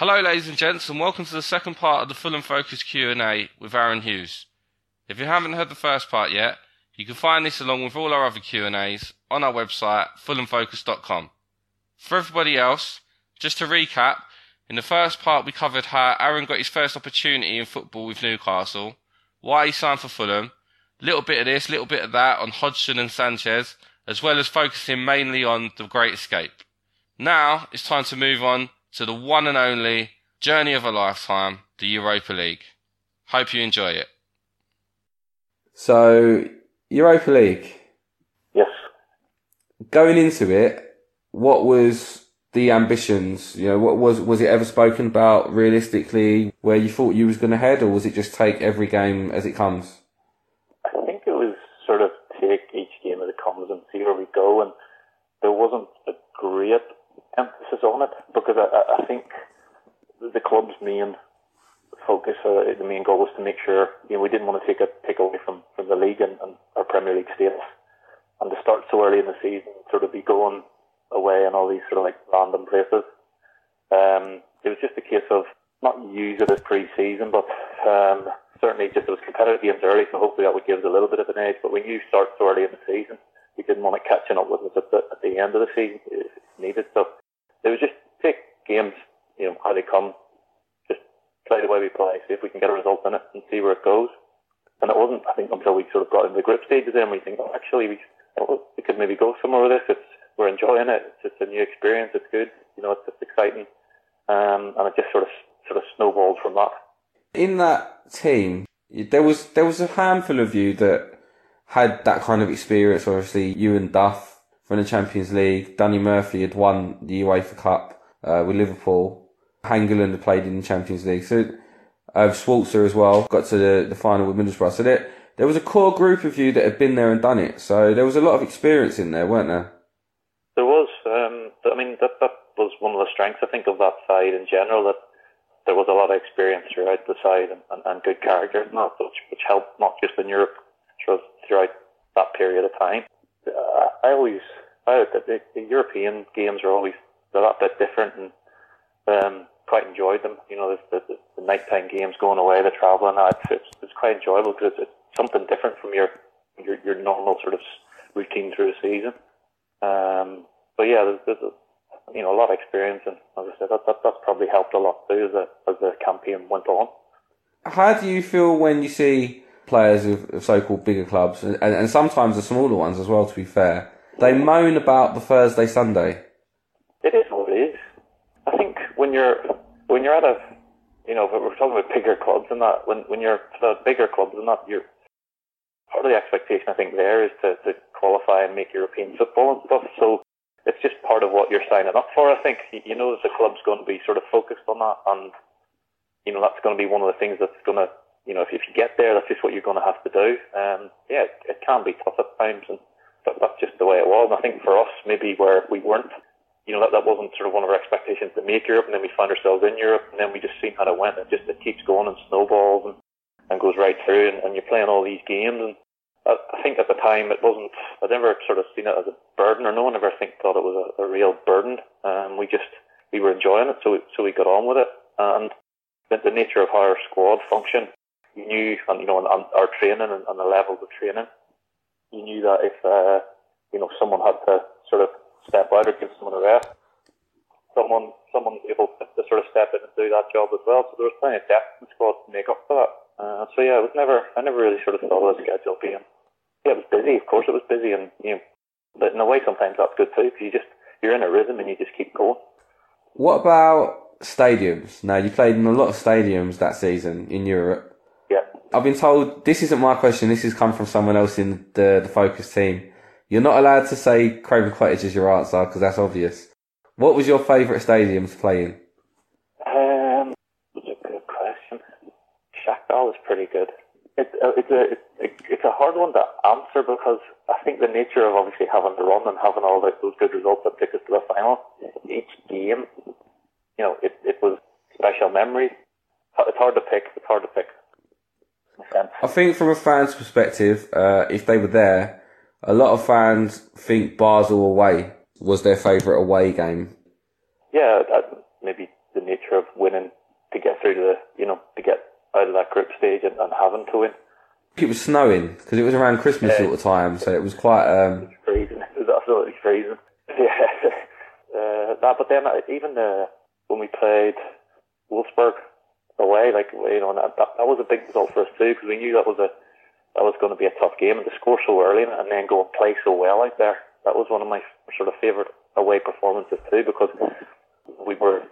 Hello, ladies and gents, and welcome to the second part of the Fulham Focus Q&A with Aaron Hughes. If you haven't heard the first part yet, you can find this along with all our other Q&As on our website, fulhamfocus.com. For everybody else, just to recap, in the first part we covered how Aaron got his first opportunity in football with Newcastle, why he signed for Fulham, little bit of this, little bit of that on Hodgson and Sanchez, as well as focusing mainly on the Great Escape. Now it's time to move on to the one and only journey of a lifetime, the Europa League. Hope you enjoy it. So, Europa League. Yes. Going into it, what was the ambitions? You know, what was was it ever spoken about realistically where you thought you was going to head, or was it just take every game as it comes? I think it was sort of take each game as it comes and see where we go, and there wasn't a great emphasis on it because I, I think the club's main focus, uh, the main goal was to make sure you know we didn't want to take a take away from, from the league and, and our Premier League status, and to start so early in the season, sort of be going away and all these sort of like random places. Um, it was just a case of not use it as pre-season, but um, certainly just it was competitive games early, so hopefully that would give us a little bit of an edge. But when you start so early in the season, we didn't want it catching up with us at the, at the end of the season if needed. So it was just take games, you know, how they come, just play the way we play, see if we can get a result in it and see where it goes. And it wasn't, I think, until we sort of got into the group stages then we think, oh, actually, we, we could maybe go somewhere with this. It's, we're enjoying it. It's just a new experience. It's good. You know, it's just exciting. Um, and it just sort of, sort of snowballed from that. In that team, there was, there was a handful of you that had that kind of experience. Obviously, you and Duff from the Champions League. Danny Murphy had won the UEFA Cup uh, with Liverpool. Hangeland had played in the Champions League. So uh, Schwarzer as well got to the, the final with Middlesbrough. So there, there was a core group of you that had been there and done it. So there was a lot of experience in there, weren't there? There was. Um, I mean, that, that was one of the strengths, I think, of that side in general, that there was a lot of experience throughout the side and, and, and good character, not which, which helped not just in Europe, throughout that period of time. Uh, I always uh, the, the European games are always a lot bit different and um, quite enjoyed them. You know, the, the, the nighttime games going away, the travelling, it's, it's, it's quite enjoyable because it's, it's something different from your, your, your normal sort of routine through the season. Um, but yeah, there's, there's a, you know, a lot of experience and as I said, that, that, that's probably helped a lot too as the, as the campaign went on. How do you feel when you see players of, of so-called bigger clubs and, and sometimes the smaller ones as well, to be fair, they moan about the Thursday Sunday. It is what it is. I think when you're when you're at a you know, we're talking about bigger clubs and that when when you're the bigger clubs and that you're part of the expectation I think there is to, to qualify and make European football and stuff. So it's just part of what you're signing up for. I think you know the club's going to be sort of focused on that, and you know that's going to be one of the things that's going to you know if, if you get there, that's just what you're going to have to do. Um, yeah, it, it can be tough at times, and that, that's just the way it was. And I think for us, maybe where we weren't, you know, that, that wasn't sort of one of our expectations to make Europe, and then we found ourselves in Europe, and then we just seen how it went. It just it keeps going and snowballs and, and goes right through, and, and you're playing all these games. And I, I think at the time it wasn't. I'd never sort of seen it as a burden, or no one ever think thought it was a, a real burden. Um, we just we were enjoying it, so we, so we got on with it, and the, the nature of how our squad functioned, you knew, and you know, and, our training and, and the levels of training you knew that if uh, you know someone had to sort of step out or give someone a rest, someone someone able to, to, sort of step in and do that job as well. So there was plenty of depth in the squad to make up for that. Uh, so yeah, it was never I never really sort of thought of the schedule being yeah it was busy. Of course it was busy, and you know, but in a way sometimes that's good too because you just you're in a rhythm and you just keep going. What about stadiums? Now you played in a lot of stadiums that season in Europe. I've been told this isn't my question. This has come from someone else in the the focus team. You're not allowed to say Craven Cottage is your answer because that's obvious. What was your favourite stadium to play in? Um, that's a good question. Shakhtar is pretty good. It's a, it's a it's a hard one to answer because I think the nature of obviously having the run and having all the, those good results that took us to the final. Each game, you know, it it was special memories. It's hard to pick. It's hard to pick. I think from a fan's perspective, uh, if they were there, a lot of fans think Basel away was their favourite away game. Yeah, that, maybe the nature of winning to get through to the, you know, to get out of that group stage and, and having to win. It was snowing because it was around Christmas Yeah. sort of time, so it was quite. Um, freezing. It was absolutely freezing. Yeah. Uh, that, but then uh, even uh, when we played Wolfsburg away, like you know, that, that was a big result for us too because we knew that was a that was going to be a tough game and to score so early and then go and play so well out there. That was one of my sort of favourite away performances too because we were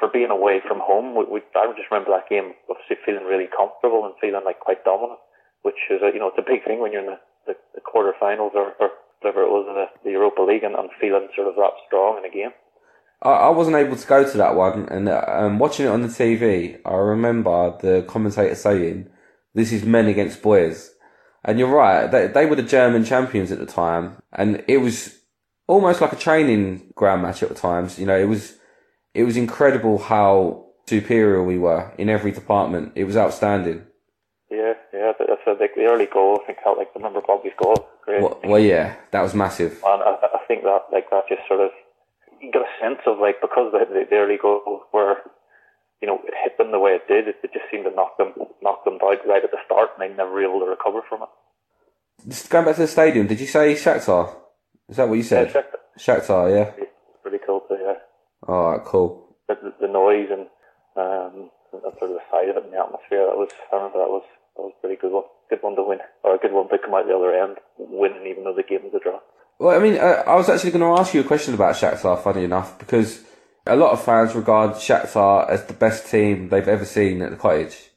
for being away from home. We, we I just remember that game of feeling really comfortable and feeling like quite dominant, which is a, you know it's a big thing when you're in the, the, the quarterfinals or, or whatever it was in the, the Europa League and, and feeling sort of that strong in a game. I, I wasn't able to go to that one, and uh, um, watching it on the TV, I remember the commentator saying, "This is men against boys," and you're right. They they were the German champions at the time, and it was almost like a training ground match at times. You know, it was it was incredible how superior we were in every department. It was outstanding. Yeah, yeah, that's a, like the early goal. I think how like the number Bobby's goal, great. Well, well, yeah, that was massive. And I, I think that like that just sort of you get a sense of like because the, the, the early goals were you know it hit them the way it did, it, it just seemed to knock them knock them out right at the start, and they never able to recover from it. Going back to the stadium, did you say Shakhtar? Is that what you said? Yeah, it. Shakhtar, yeah. It's pretty cool to yeah. All right, cool. The, the, the noise and um and sort of the side of it and the atmosphere. That was I remember that was that was a pretty good one. Good one to win, or a good one to come out the other end winning, even though the game was a draw. Well, I mean, uh, I was actually going to ask you a question about Shakhtar, funny enough, because a lot of fans regard Shakhtar as the best team they've ever seen at the cottage.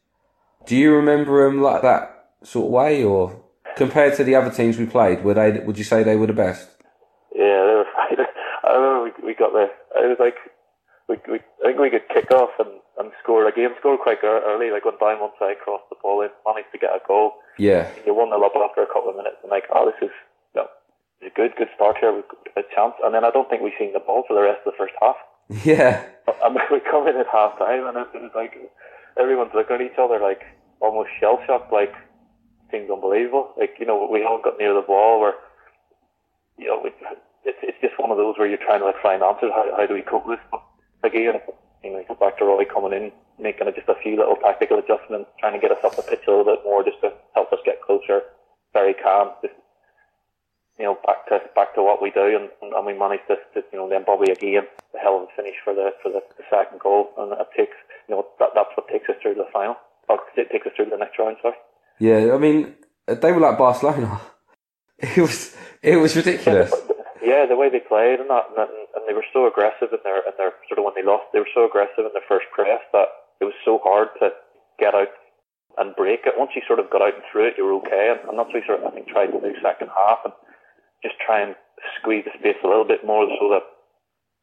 Do you remember them like that sort of way, or compared to the other teams we played, were they? Would you say they were the best? Yeah, they were fine. I remember we, we got there. It was like we, we I think we could kick off and, and score a game, score quite early. Like went down one side, crossed the ball in, managed to get a goal. Yeah, You won the up after a couple of minutes, and like, oh, this is you know, it's a good, good start here. We've got a chance. And then I don't think we've seen the ball for the rest of the first half. yeah, And we come in at half time, and it was like everyone's looking at each other like almost shell shocked. Like seems unbelievable. Like you know, we all got near the ball. Where you know, it's it's just one of those where you're trying to like find answers. How how do we cope with this? But again, you know, it's back to Roy coming in, making just a few little tactical adjustments, trying to get us off the pitch a little bit more, just to help us get closer. Very calm, just you know, back to back to what we do, and, and we managed to, to, you know, then Bobby again, the hell of a finish for the for the, the second goal, and it takes, you know, that that's what takes us through the final, or it takes us through the next round. Sorry. yeah. I mean, they were like Barcelona. It was, it was ridiculous. Yeah, the way they played and that, and, and they were so aggressive in their in their sort of when they lost, they were so aggressive in their first press that it was so hard to get out and break it. Once you sort of got out and through it, you were okay, and, and that's what we sort of I think tried to do second half and just try and squeeze the space a little bit more so that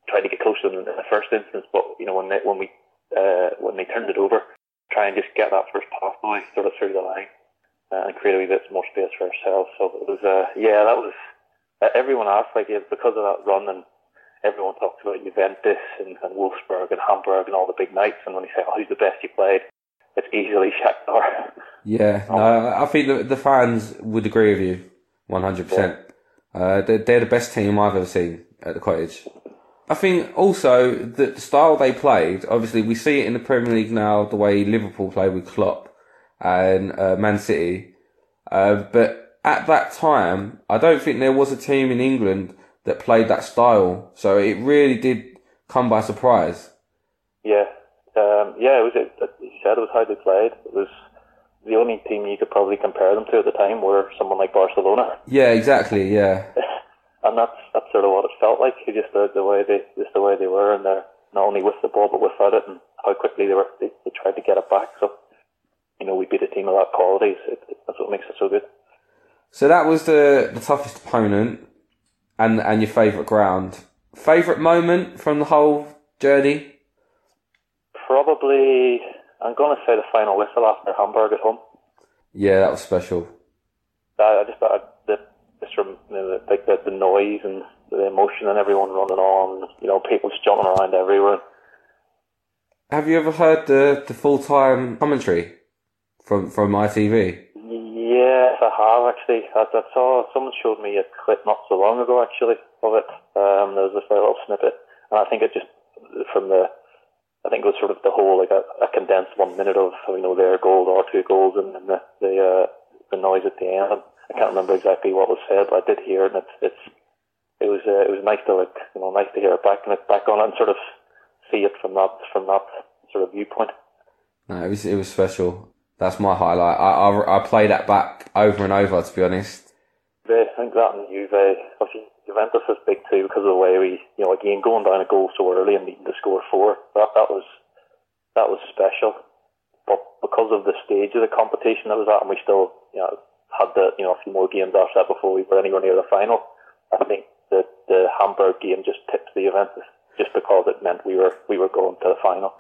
try to get closer in the first instance. But you know when they, when we uh, when they turned it over, try and just get that first pass away sort of through the line uh, and create a wee bit more space for ourselves. So it was uh, yeah that was uh, everyone asked like yeah, because of that run and everyone talks about Juventus and, and Wolfsburg and Hamburg and all the big nights and when you say oh who's the best you played it's easily Shakhtar Yeah, no, I think the, the fans would agree with you, one hundred percent. Uh, they're, the best team I've ever seen at the cottage. I think also that the style they played. Obviously, we see it in the Premier League now, the way Liverpool play with Klopp and uh, Man City. Uh, but at that time, I don't think there was a team in England that played that style. So it really did come by surprise. yeah um, yeah it was it, it was they played it was the only team you could probably compare them to at the time were someone like Barcelona Yeah, exactly. Yeah, and that's that's sort of what it felt like just the, the way they just the way they were and they're not only with the ball but without it and how quickly they were they, they tried to get it back so you know we beat a team of that quality it, it, that's what makes it so good So that was the, the toughest opponent and and your favourite ground. Favourite moment from the whole journey? probably I'm going to say the final whistle after Hamburg at home Yeah, that was special. I, I just thought the just from you know, the, like the, the noise and the emotion and everyone running on, you know, people just jumping around everywhere. Have you ever heard the, the full time commentary from from ITV? Yes, I have actually. I, I saw someone showed me a clip not so long ago actually of it. Um, there was this little snippet, and I think it just from the I think it was sort of the whole like a, a condensed one minute of you know their goal or two goals and then the the, uh, the noise at the end. I can't remember exactly what was said, but I did hear it. And it's it's it was uh, it was nice to like you know nice to hear it back and it back on and sort of see it from that from that sort of viewpoint. No, it was it was special. That's my highlight. I I, I play that back over and over to be honest. I think that and Juve, obviously Juventus is big too because of the way we, you know, again going down a goal so early and needing to score four. That that was that was special. But because of the stage of the competition that was at, and we still, you know, had the, you know, a few more games after that before we were anywhere near the final. I think that the Hamburg game just tipped the Juventus just because it meant we were we were going to the final.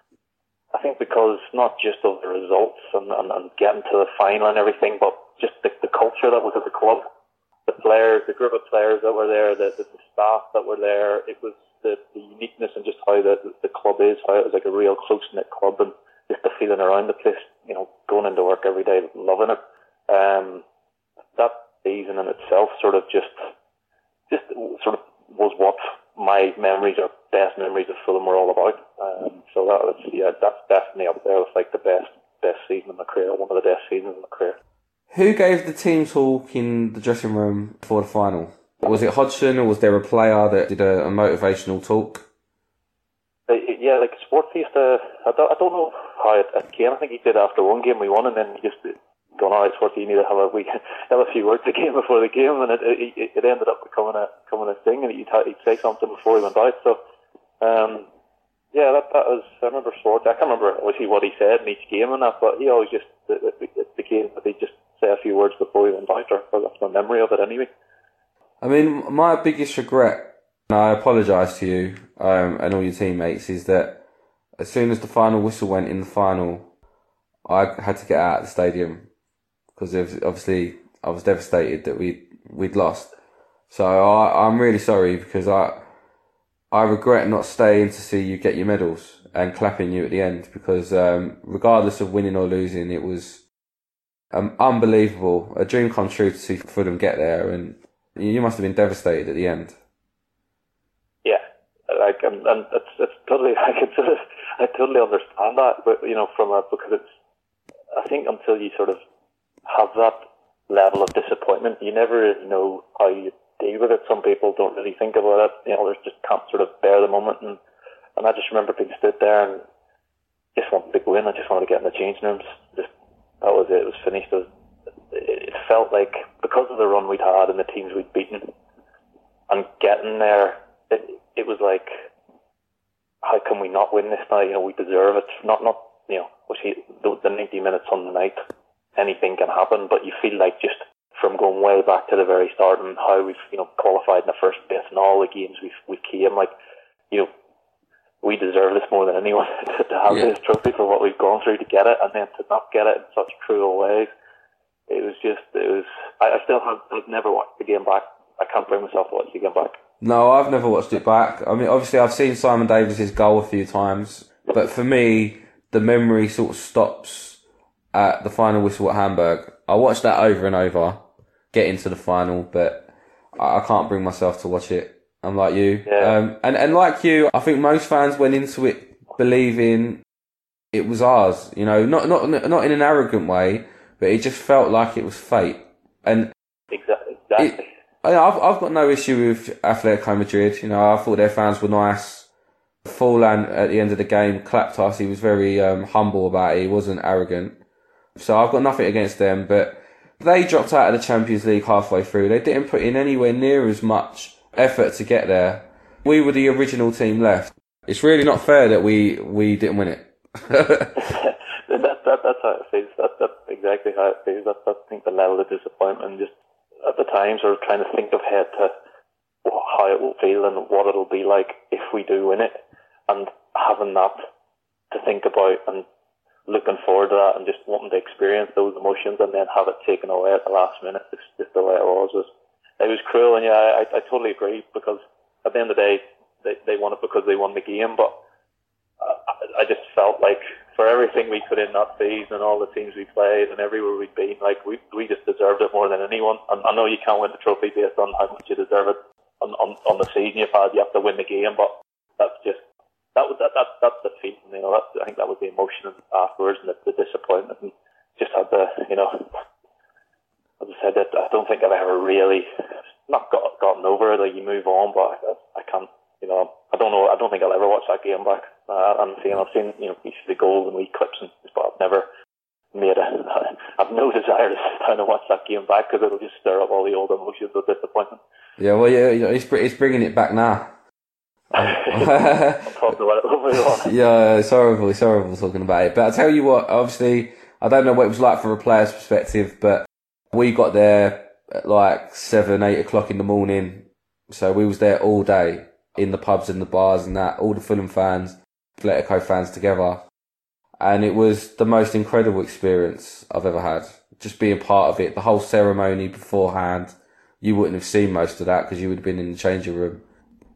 I think because not just of the results and, and, and getting to the final and everything, but just the, the culture that was at the club the players, the group of players that were there, the, the, staff that were there. It was the, the uniqueness and just how the, the club is, how it was like a real close knit club and just the feeling around the place, you know, going into work every day, loving it. Um, that season in itself sort of just, just sort of was what my memories or best memories of Fulham were all about. Um, so that was, yeah, that's definitely up there with like the best, best season in my career, one of the best seasons in my career. Who gave the team talk in the dressing room for the final? Was it Hodgson or was there a player that did a, a motivational talk? Uh, yeah, like sports used to. I don't, I don't know how it, it came. I think he did after one game we won, and then he just gone, all right, sports, you need to have a we have a few words the game before the game, and it, it, it ended up becoming a becoming a thing, and he'd, he'd say something before he went out. So, um, yeah, that that was. I remember sports. I can't remember obviously what he said in each game and that, but he always just it, it, it became that he just say a few words before he went out, or that's my memory of it anyway. I mean, my biggest regret, and I apologise to you um, and all your teammates, is that as soon as the final whistle went in the final, I had to get out of the stadium because obviously I was devastated that we we'd lost. So I, I'm really sorry because I I regret not staying to see you get your medals and clapping you at the end because um, regardless of winning or losing, it was um, unbelievable, a dream come true to see Fulham get there, and you must have been devastated at the end. Yeah, like and, and it's it's totally I can sort of I totally understand that, but you know from a because it's I think until you sort of have that level of disappointment, you never know how you deal with it. Some people don't really think about it. You know, they just can't sort of bear the moment, and and I just remember being stood there and just wanted to go in. I just wanted to get in the changing rooms, just that was it. It was finished. It, was, it felt like because of the run we'd had and the teams we'd beaten, and getting there, it, it was like, how can we not win this now? You know, we deserve it. Not, not, you know, the, the 90 minutes on the night, anything can happen, but you feel like just from going way back to the very start and how we've, you know, qualified in the first bit and all the games we've, we came, like, you know, we deserve this more than anyone to have yeah. this trophy for what we've gone through to get it, and then to not get it in such cruel ways. It was just, it was. I, I still have, I've never watched the game back. I can't bring myself to watch the game back. No, I've never watched it back. I mean, obviously, I've seen Simon Davies's goal a few times, but for me, the memory sort of stops at the final whistle at Hamburg. I watched that over and over, get into the final, but I can't bring myself to watch it I'm like you. Yeah. Um, and, and like you, I think most fans went into it believing it was ours, you know, not, not, not in an arrogant way, but it just felt like it was fate. And exactly. exactly. It, I've, I've got no issue with Atletico Madrid. You know, I thought their fans were nice. Forlan at the end of the game clapped us. He was very um, humble about it. He wasn't arrogant. So I've got nothing against them, but they dropped out of the Champions League halfway through. They didn't put in anywhere near as much effort to get there. We were the original team left. It's really not fair that we, we didn't win it. that, that, that's how it feels. That, exactly how it feels. That's, I think, the level of disappointment. Just at the time, sort of trying to think ahead to how it will feel and what it'll be like if we do win it, and having that to think about and looking forward to that and just wanting to experience those emotions and then have it taken away at the last minute. It's just the way it was. was it was cruel, and yeah, I, I totally agree because at the end of the day, they, they won it because they won the game. But I, I just felt like for everything we put in that season and all the teams we played and everywhere we'd been, like we we just deserved it more than anyone. And I know you can't win the trophy based on how much you deserve it on, on, on the season you've had. You have to win the game, but that's just that was that, that that's the feeling. You know, that, I think that was the emotion afterwards and the, the disappointment, and just had the you know, as I said, I don't think I've ever really not got gotten over it. Like you move on, but I, I can't. You know, I don't know. I don't think I'll ever watch that game back. Uh, I'm seeing, I've seen you know each of the goals and wee clips, and but I've never made a. I've no desire to sit down and watch that game back because it'll just stir up all the old emotions of disappointment. Yeah, well, yeah, it's it's bringing it back now. yeah, it's horrible. It's horrible talking about it. But I'll tell you what, obviously, I don't know what it was like from a player's perspective, but we got there at like seven, eight o'clock in the morning. So we was there all day in the pubs and the bars and that, all the Fulham fans, Atletico fans together. And it was the most incredible experience I've ever had. Just being part of it, the whole ceremony beforehand. You wouldn't have seen most of that because you would have been in the changing room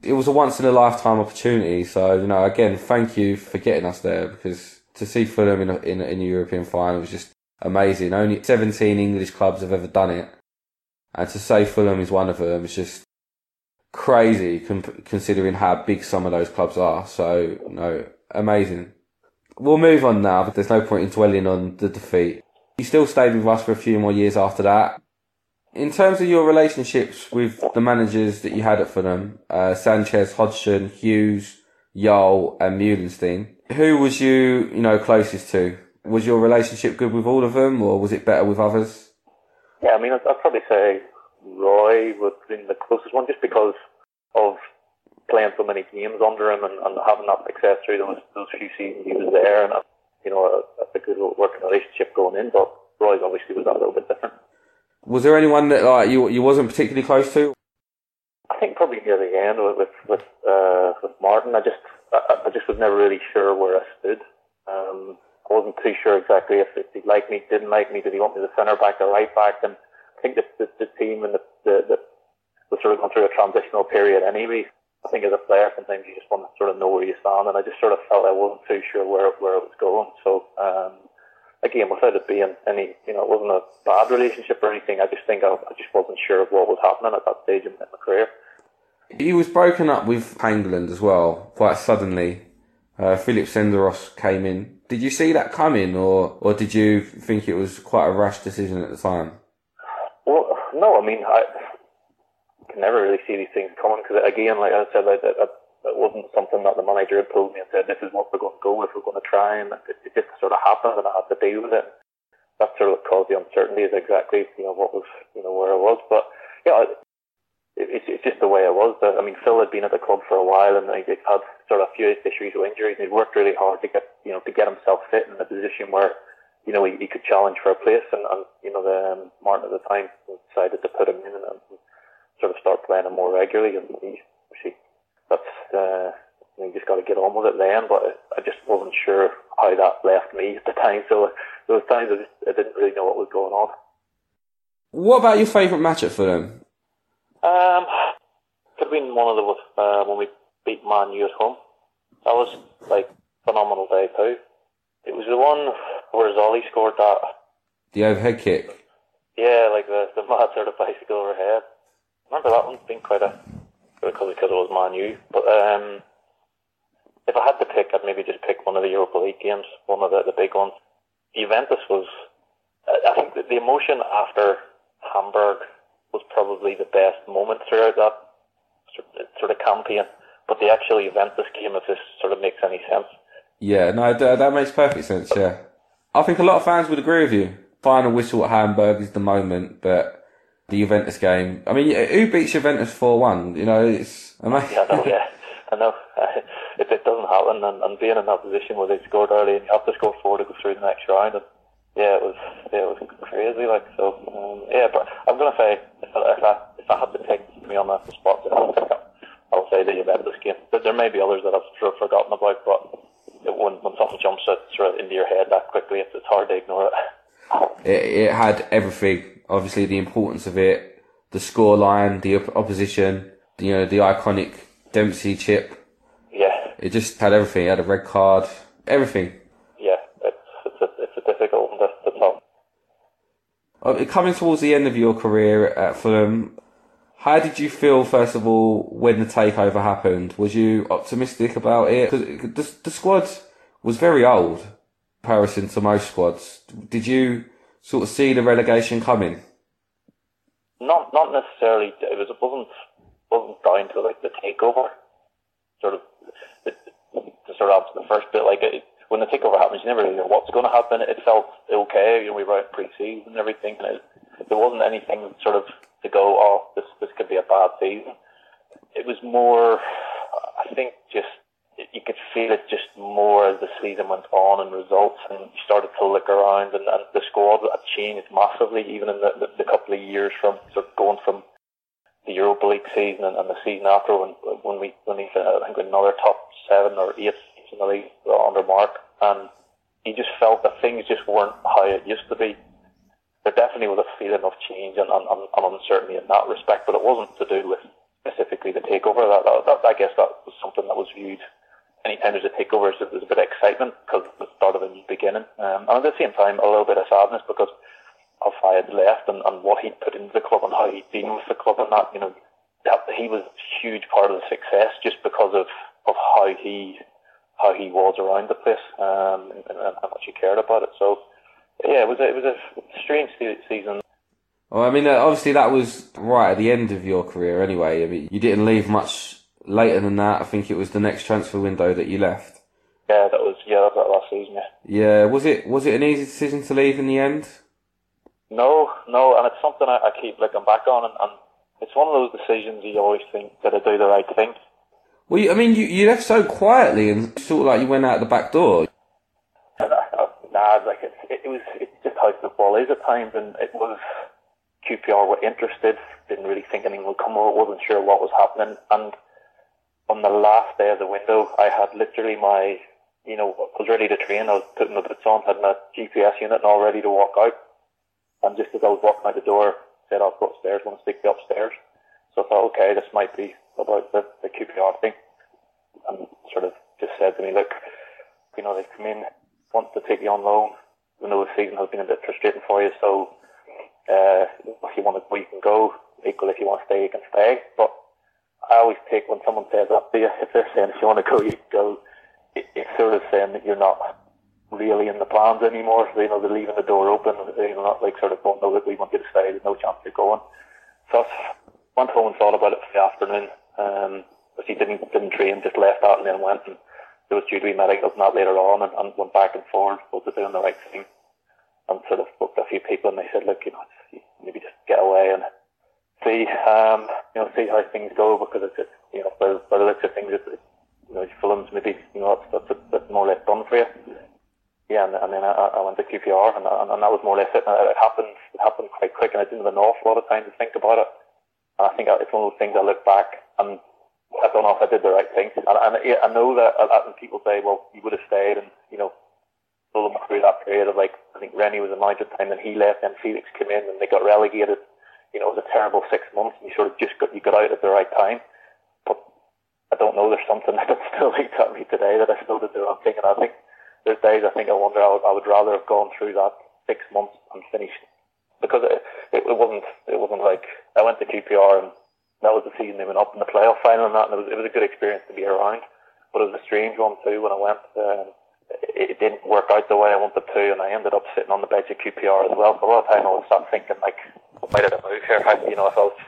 it was a once in a lifetime opportunity. So you know, again, thank you for getting us there because to see Fulham in a, in a, in European final was just amazing. Only 17 English clubs have ever done it, and to say Fulham is one of them is just crazy considering how big some of those clubs are. So you know, amazing. We'll move on now, but there's no point in dwelling on the defeat. You still stayed with us for a few more years after that. In terms of your relationships with the managers that you had at Fulham, uh, Sanchez, Hodgson, Hughes, Jol, and Meulensteen, who was you, you know, closest to? Was your relationship good with all of them, or was it better with others? Yeah, I mean, I'd, I'd probably say Roy been the closest one, just because of playing so many games under him and, and having that success through those those few seasons he was there, and you know, a, a good working relationship going in. But Roy obviously was that little bit different. Was there anyone that like you you wasn't particularly close to? I think probably near the end with with uh, with Martin. I just I, I, just was never really sure where I stood. Um, I wasn't too sure exactly if, if he liked me, didn't like me, did he want me the centre back or right back? And I think the the, the team and the, the, the was sort of going through a transitional period anyway. I think as a player, sometimes you just want to sort of know where you stand, and I just sort of felt I wasn't too sure where where it was going. So um, again, without it being any, you know, it wasn't a bad relationship or anything. I just think I, I just wasn't sure of what was happening at that stage in, my career. He was broken up with Hangeland as well, quite suddenly. Uh, Philip Senderos came in. Did you see that coming, or or did you think it was quite a rash decision at the time? Well, no. I mean, I can never really see these things coming because, again, like I said, like, I, it wasn't something that the manager had told me and said, this is what we're going to go with, we're going to try, and it, just sort of happened and I had to deal with it. That sort of caused the uncertainty is exactly, you know, what was, you know, where I was. But, yeah, it, it's, it's just the way it was. I mean, Phil had been at the club for a while and he'd had sort of a few issues with injuries and he'd worked really hard to get, you know, to get himself fit in a position where, you know, he, he could challenge for a place and, and you know, the, um, Martin at the time decided to put him in and, and sort of start playing him more regularly and he, she that's uh, you just got to get on with it then. But I just wasn't sure how that left me at the time. So there was times I, just, I didn't really know what was going on. What about your favourite match at Fulham? Um, could have been one of the uh, when we beat Man U at home. That was like phenomenal day too. It was the one where Zolly scored that. The overhead kick. Yeah, like the the mad sort of bicycle overhead. Remember that one being quite a because because it was Man U. But um, if I had to pick, I'd maybe just pick one of the Europa League games, one of the, the big ones. Juventus was, I think the emotion after Hamburg was probably the best moment throughout that sort of campaign. But the actual Juventus game, if this sort of makes any sense. Yeah, no, that makes perfect sense. Yeah, I think a lot of fans would agree with you. Final whistle at Hamburg is the moment, but the Juventus game. I mean, who beats Juventus 4 1? You know, it's amazing. Yeah, I know, yeah. I know. if it doesn't happen and, and being in that position where they scored early and you have to score four to go through the next round, and yeah, it was yeah, it was crazy. Like so, um, yeah. But I'm gonna say if I, if I if I had to pick me on the spot, I'll pick up. I'll say the Juventus game. But there may be others that I've sort of forgotten about, but it, when when something jumps out sort of into your head that quickly, it's, it's hard to ignore it. It, it had everything obviously the importance of it, the score line, the op- opposition, the, you know, the iconic Dempsey chip. Yeah. It just had everything. It had a red card, everything. Yeah, it's, it's, a, it's a difficult one to, to top. Uh, coming towards the end of your career at Fulham, How did you feel, first of all, when the takeover happened? Was you optimistic about it? Because the, the squad was very old, comparison to most squads. Did you sort of see the relegation coming? Not, not necessarily. It was, it wasn't, wasn't down to like the takeover. Sort of, the, to sort of the first bit, like it, when the takeover happens, you never really know what's going to happen. It felt okay. You know, we were out pre-season and everything, and it, there wasn't anything sort of to go, oh, this this could be a bad season. It was more, I think, just you could feel it just more as the season went on and results, and you started to look around, and, and the squad had changed massively, even in the, the, the couple of years from sort of going from the Europa League season and, and the season after, when when we when we I think another top seven or eight in the league under Mark, and he just felt that things just weren't how it used to be there definitely was a feeling of change and, and, and uncertainty in that respect, but it wasn't to do with specifically the takeover. That, that, that, I guess that was something that was viewed anytime there's a takeover, there's a bit of excitement because it's the start of a new beginning. Um, and at the same time, a little bit of sadness because of how he'd left and, and what he'd put into the club and how he'd been with the club and that, you know, that he was a huge part of the success just because of, of how he how he was around the place um, and, and how much he cared about it. So yeah, it was a, it was a strange season. Well, I mean, uh, obviously that was right at the end of your career anyway. I mean, you didn't leave much later than that. I think it was the next transfer window that you left. Yeah, that was yeah, that was that last season. Yeah. Yeah, was it was it an easy decision to leave in the end? No, no, and it's something I, I keep looking back on, and, and it's one of those decisions you always think that I do the right thing. Well, you, I mean, you, you left so quietly and sort of like you went out the back door. Nah, like it, it was it's just how football is at times, and it was QPR were interested, didn't really think anything would come over, wasn't sure what was happening, and on the last day of the window, I had literally my, you know, I was ready to train. I was putting the boots on, had my GPS unit and all ready to walk out. And just as I was walking out the door, said I'll go upstairs, want to speak to upstairs. So I thought, okay, this might be about the, the QPR thing. And sort of just said to me, look, you know, they've come in, want to take you on loan. We know the season has been a bit frustrating for you, so uh, if you want to go, you can go. Equally, if you want to stay, you can stay. But I always take when someone says that to if they're saying if you want to go, you go. It, it's sort of saying that you're not really in the plans anymore. So, you know, they're leaving the door open. Know, not like sort of going, no, that we want you to stay. There's no chance you're going. So I went home and thought about it for the afternoon. Um, but he didn't didn't train, just left that and then went and there was due to be medicals and that later on and, and went back and forth, both to doing the right thing. And sort of spoke to a few people and they said, look, you know, maybe just get away and see, um, you know, see how things go because it's, it's you know, by, by the looks of things, it's, you know, films maybe, you know, that's, that's, that's more or less done for you. Yeah, and, and then I, I went to QPR and, and, and that was more or less it. And it happened, it happened quite quick and I didn't have an awful lot of time to think about it. And I think it's one of those things I look back and I don't know if I did the right thing. And, and I know that and people say, well, you would have stayed and, you know, pull them through that period of like, I think René was a manager time and he left and Felix came in and they got relegated. You know, it was a terrible six months you sort of just got, you got out at the right time. But I don't know, there's something that still eats at me today that I still did the wrong thing. And I think there's days I think I wonder I would, I would rather have gone through that six months and finished because it, it, it wasn't, it wasn't like I went to QPR and that was the season they went up in the playoff final and that, and it was, it was a good experience to be around. But it was a strange one too when I went. Um, it, it didn't work out the way I wanted to, and I ended up sitting on the bench at QPR as well. So a lot of time I was sat thinking like, might have move here. I, you know, if I was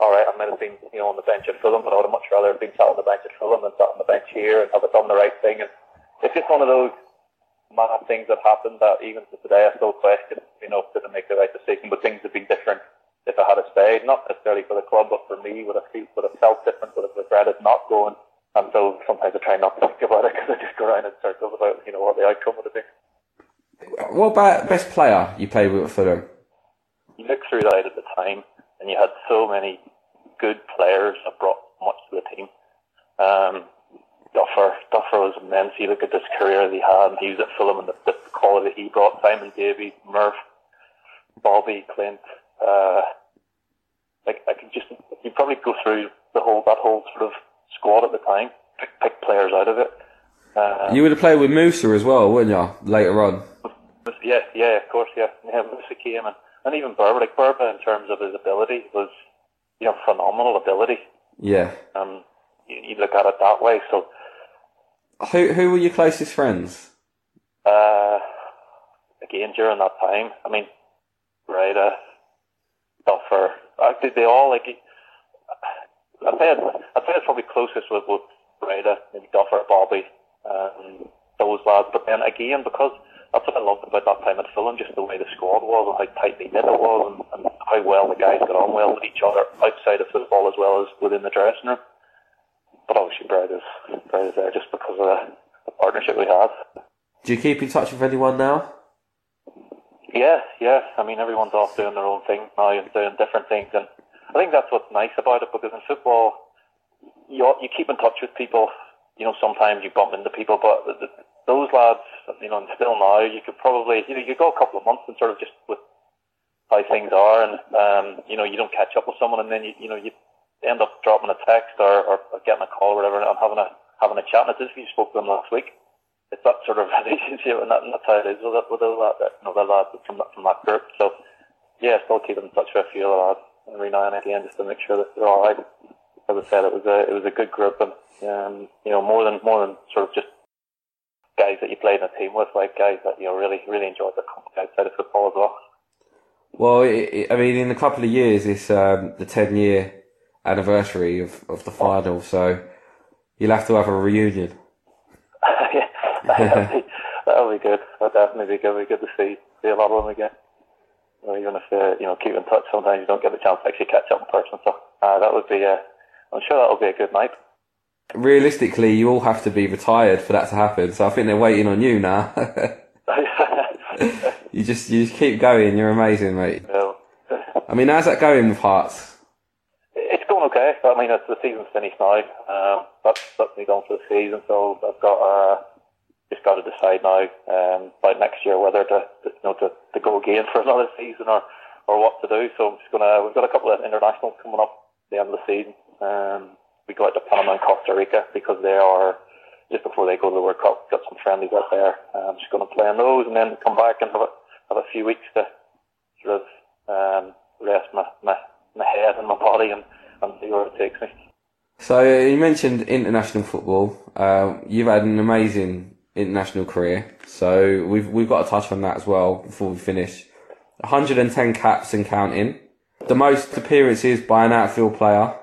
all right, I might have been you know on the bench at Fulham, but I would have much rather have been sat on the bench at Fulham than sat on the bench here and have I done the right thing. And it's just one of those mad things that happened that even to today I still question. You know, did I make the right decision? But things have been different if I had stayed, not necessarily for the club, but for me, would have, feel, would have felt different, would have regretted not going. And so sometimes I try not to think about it because I just go around in circles about, you know, what the outcome would have been. What about best player you played with for them? You look through that at the time, and you had so many good players that brought much to the team. Um, Duffer, Duffer was immense. You look at this career that he had, and he was at Fulham, and the, the quality he brought. Simon Davies, Murph, Bobby, Clint, uh, like I could just you probably go through the whole that whole sort of squad at the time, pick, pick players out of it. Uh, you would have played with Mousa as well, wouldn't you? Later on. Yeah, yeah, of course, yeah. Yeah, Mousa came and, and even Berba, like Berba in terms of his ability was you know, phenomenal ability. Yeah. Um, you, you look at it that way. So, Who who were your closest friends? uh, again, during that time, I mean, right, uh, Duffer, actually, they all like. I'd say, I'd say it's probably closest with, with Brede, maybe Duffer, Bobby, um, those lads. But then again, because that's what I loved about that time at Fulham, just the way the squad was and how tightly knit it was and, and how well the guys got on well with each other outside of football as well as within the dressing room. But obviously Brede's, Brede's there just because of the, the partnership we had. Do you keep in touch with anyone now? Yeah, yeah. I mean, everyone's off doing their own thing now and doing different things, and I think that's what's nice about it because in football, you you keep in touch with people. You know, sometimes you bump into people, but th th those lads, you know, and still now, you could probably, you know, you go a couple of months and sort of just with how things are, and um, you know, you don't catch up with someone, and then you, you know, you end up dropping a text or, or, getting a call or whatever, and having a having a chat. And it's as you spoke to them last week it's that sort of relationship, and, that, and that's how it is with it, with all that, that, you know, the lads from that, from that group. So, yeah, still keeping in touch with a few of the lads every now and again just to make sure that they're all right. As I said, it was a it was a good group, and um, you know, more than more than sort of just guys that you played in a team with, like guys that you know really really enjoyed the company outside of football as well. Well, it, it, I mean, in a couple of years, it's um, the ten year anniversary of, of the final, so you'll have to have a reunion. yeah, that'll be, that'll be good. That'll definitely be good. Be good to see see a lot of them again. Or even if uh, you know keep in touch, sometimes you don't get the chance to actually catch up in person. So uh, that would be. Uh, I'm sure that'll be a good night. Realistically, you all have to be retired for that to happen, so I think they're waiting on you now. you just you just keep going. You're amazing, mate. So, I mean, how's that going with Hearts? it's going okay. I mean, the season's finished now. Um, that's that's me done for the season. So I've got uh, just got to decide now um, by next year whether to, to you know to, to go again for another season or or what to do. So I'm just gonna. We've got a couple of internationals coming up at the end of the season. Um, we go out to Panama and Costa Rica because they are just before they go to the World Cup. Got some friendlies out there. I'm just going to play on those and then come back and have a, have a few weeks to sort of um, rest my, my my head and my body and, and see where it takes me. So you mentioned international football. Uh, you've had an amazing international career. So we've we've got to touch on that as well before we finish. 110 caps and counting. The most appearances by an outfield player.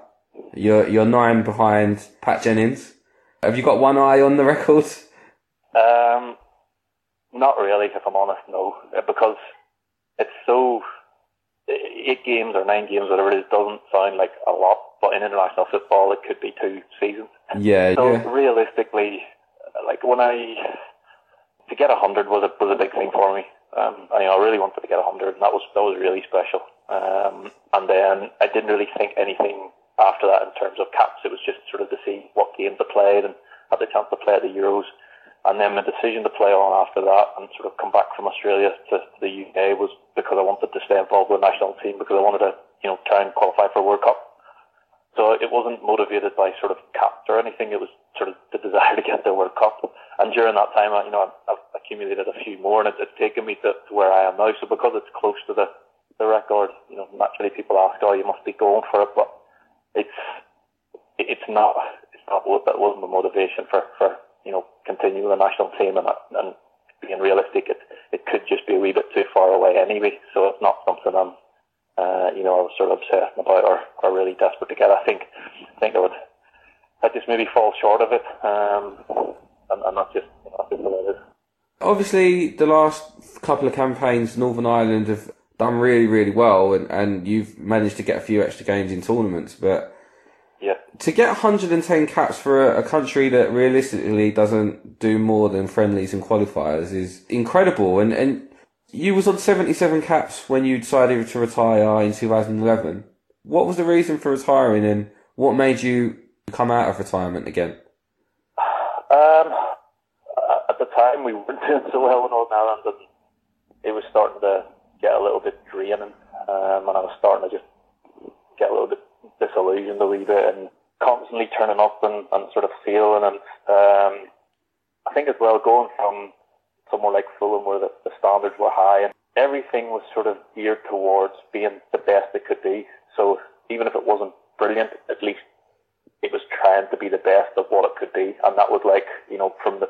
You're you're nine behind Pat Jennings. Have you got one eye on the record? Um, not really, if I'm honest, no, Uh, because it's so eight games or nine games, whatever it is, doesn't sound like a lot, but in international football, it could be two seasons. Yeah, So yeah. realistically, like when I to get a hundred was a was a big thing for me. Um, I, you know, I really wanted to get a hundred, and that was that was really special. Um, and then I didn't really think anything after that in terms of caps. It was just sort of to see what games I played and had the chance to play at the Euros. And then my decision to play on after that and sort of come back from Australia to, the UK was because I wanted to stay involved with the national team because I wanted to, you know, try and qualify for a World Cup. So it wasn't motivated by sort of caps or anything. It was sort of the desire to get the World Cup. And during that time, you know, I've, accumulated a few more, and it, it's taken me to, to where I am now. So because it's close to the the record, you know, naturally people ask, "Oh, you must be going for it," but it's it's not it's not that wasn't the motivation for for you know continuing the national team and and being realistic, it it could just be a wee bit too far away anyway. So it's not something I'm uh, you know I was sort of obsessed about or, or really desperate to get. I think I think I would I just maybe fall short of it, um, and, and that's just you know, that's just it is. Obviously, the last couple of campaigns, Northern Ireland have done really, really well, and, and you've managed to get a few extra games in tournaments. But Yeah. to get 110 caps for a, a country that realistically doesn't do more than friendlies and qualifiers is incredible. And and you was on 77 caps when you decided to retire in 2011. What was the reason for retiring, and what made you come out of retirement again? Um, at the time, we weren't doing so well in Northern Ireland, and it was starting to get a little bit draining, um, and I was starting to just get a little bit disillusioned a wee bit, and constantly turning up and, and sort of failing. And um, I think as well, going from somewhere like Fulham, where the, the standards were high, and everything was sort of geared towards being the best it could be. So even if it wasn't brilliant, at least it was trying to be the best of what it could be, and that was like you know from the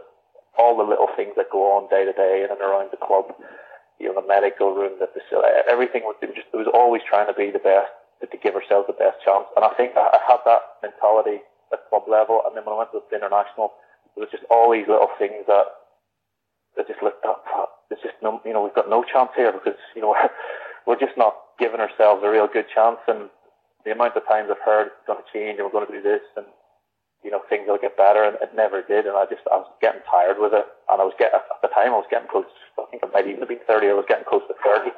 all the little things that go on day to day in and around the club, you know the medical room, the facility, everything was just it was always trying to be the best to give ourselves the best chance, and I think I, I had that mentality at club level, and then when I went to the international, there was just all these little things that that just looked up. There's just no, you know, we've got no chance here because you know we're just not giving ourselves a real good chance, and the amount of times I've heard it's going to change and we're going to do this and you know things will get better and it never did and I just I was getting tired with it and I was getting at the time I was getting close I think it might even have been 30 I was getting close to 30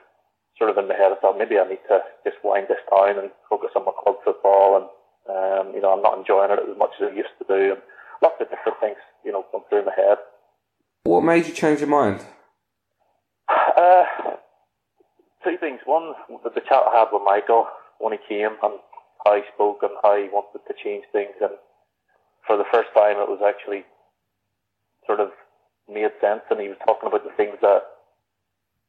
sort of in my head I thought maybe I need to just wind this down and focus on my club football and um, you know I'm not enjoying it as much as I used to do and lots of different things you know come through my head What made you change your mind? uh, two things one the, the chat I had with Michael when he came and how he spoke and how he wanted to change things. And for the first time, it was actually sort of made sense. And he was talking about the things that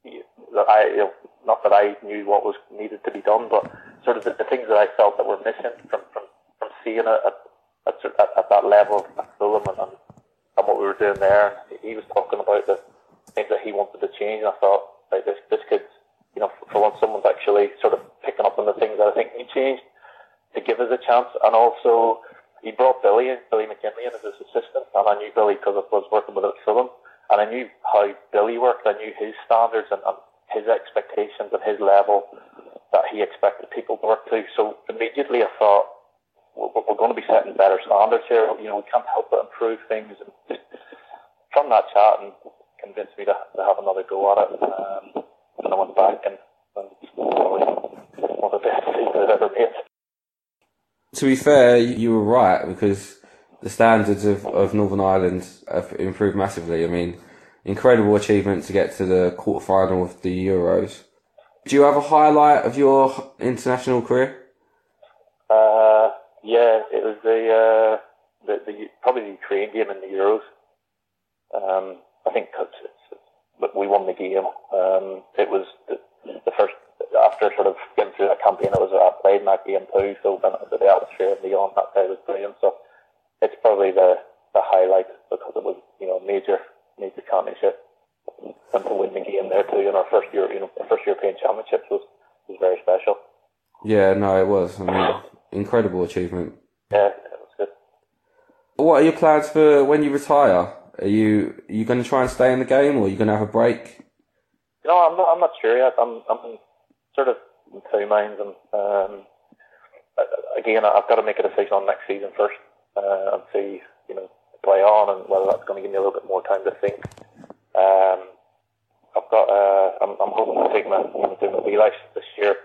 that I, you know, not that I knew what was needed to be done, but sort of the, the things that I felt that were missing from from, from seeing it at, at, at, at that level at Fulham and, and and what we were doing there. He was talking about the things that he wanted to change, and I thought, like this, this kid's you know, for once someone's actually sort of picking up on the things that I think need changed to give us a chance. And also, he brought Billy in, Billy McKinlay in as his assistant, and I knew Billy because I was working with him Fulham, and I knew how Billy worked. I knew his standards and, and his expectations and his level that he expected people to work to. So immediately I thought, we're, we're going to be setting better standards here. You know, we can't help but improve things. And just from that chat, and convinced me to, to have another go at it. Um, and I went back and, and one of the best decisions I've ever made. To be fair, you were right because the standards of, of Northern Ireland have improved massively. I mean, incredible achievement to get to the quarter final of the Euros. Do you have a highlight of your international career? Uh, yeah, it was the, uh, the, the probably the Ukraine game in the Euros. Um, I think it's, but we won the game. Um, it was the, the first after sort of getting through that campaign. It was I played in that game too, so the, the atmosphere Lyon that day was brilliant. So it's probably the the highlight because it was you know major major championship and to win the game there too in our first year you know first European Championships was was very special. Yeah, no, it was. I mean, incredible achievement. Yeah, it was good. What are your plans for when you retire? Are you are you going to try and stay in the game, or are you going to have a break? You know, I'm not. I'm not sure yet. I'm. I'm sort of two minds, and um, again, I've got to make a decision on next season first, uh, and see, you know, play on, and whether that's going to give me a little bit more time to think. Um, I've got. Uh, I'm, I'm hoping to take my, you know, do my license this year,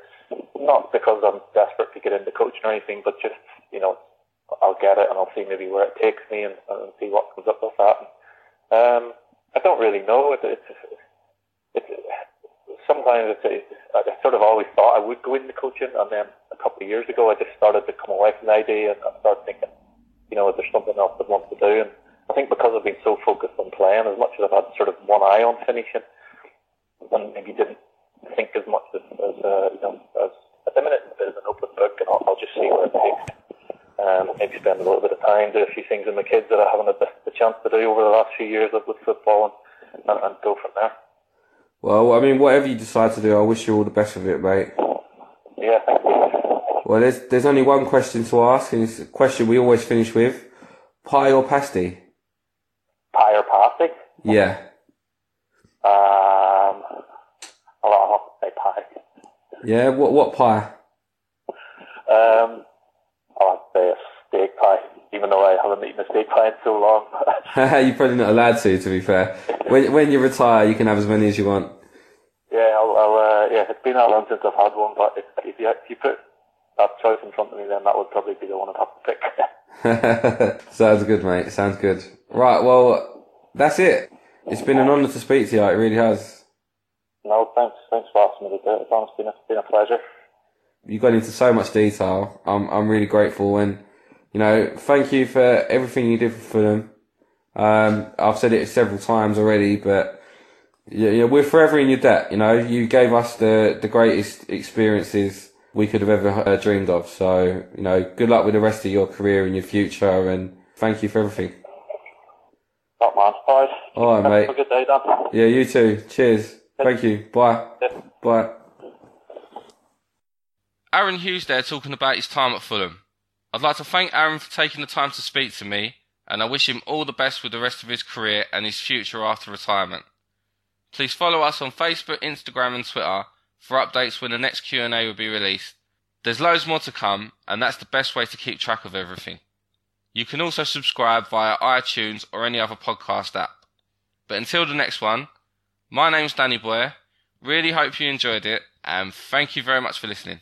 not because I'm desperate to get into coaching or anything, but just, you know, I'll get it and I'll see maybe where it takes me and, and see what comes up with that. Um, I don't really know. It, it's, it's, sometimes it's, it's, I sort of always thought I would go into coaching, and then a couple of years ago, I just started to come away from the idea and I started thinking, you know, is there something else I'd want to do? And I think because I've been so focused on playing, as much as I've had sort of one eye on finishing, and maybe didn't think as much as, as uh, you know, as at the minute it's an open book, and I'll, I'll just see where it takes. Um, maybe spend a little bit of time, do a few things with my kids that I haven't had the, the chance to do over the last few years with, with football, and, and, and go from there. Well, I mean, whatever you decide to do, I wish you all the best of it, mate. Yeah, thank you. Well, there's there's only one question to ask, and it's a question we always finish with: pie or pasty? Pie or pasty? Yeah. Um, I'll, have to say pie. Yeah. What what pie? Um, I'll have to say a steak pie, even though I haven't eaten a steak pie in so long. You're probably not allowed to, to be fair. When when you retire, you can have as many as you want. yeah, I'll, I'll uh, yeah, it's been that long since I've had one, but if, if you if you put that choice in front of me, then that would probably be the one I'd have to pick. Sounds good, mate. Sounds good. Right. Well, that's it. It's been an honour to speak to you. It really has. no, thanks, thanks for asking me to do it. It's been a, been a pleasure. You got into so much detail. I'm I'm really grateful, and you know, thank you for everything you did for them. Um, I've said it several times already, but yeah, yeah, we're forever in your debt. You know, you gave us the the greatest experiences we could have ever uh, dreamed of. So, you know, good luck with the rest of your career and your future, and thank you for everything. Top man. All right. All right, Have mate. a good day, Dan. Yeah, you too. Cheers. Thank you. Bye. Yeah. Bye. Aaron Hughes there talking about his time at Fulham. I'd like to thank Aaron for taking the time to speak to me, and I wish him all the best with the rest of his career and his future after retirement. Please follow us on Facebook, Instagram, and Twitter for updates when the next Q&A will be released. There's loads more to come, and that's the best way to keep track of everything. You can also subscribe via iTunes or any other podcast app. But until the next one, my name's Danny Boyer. Really hope you enjoyed it, and thank you very much for listening.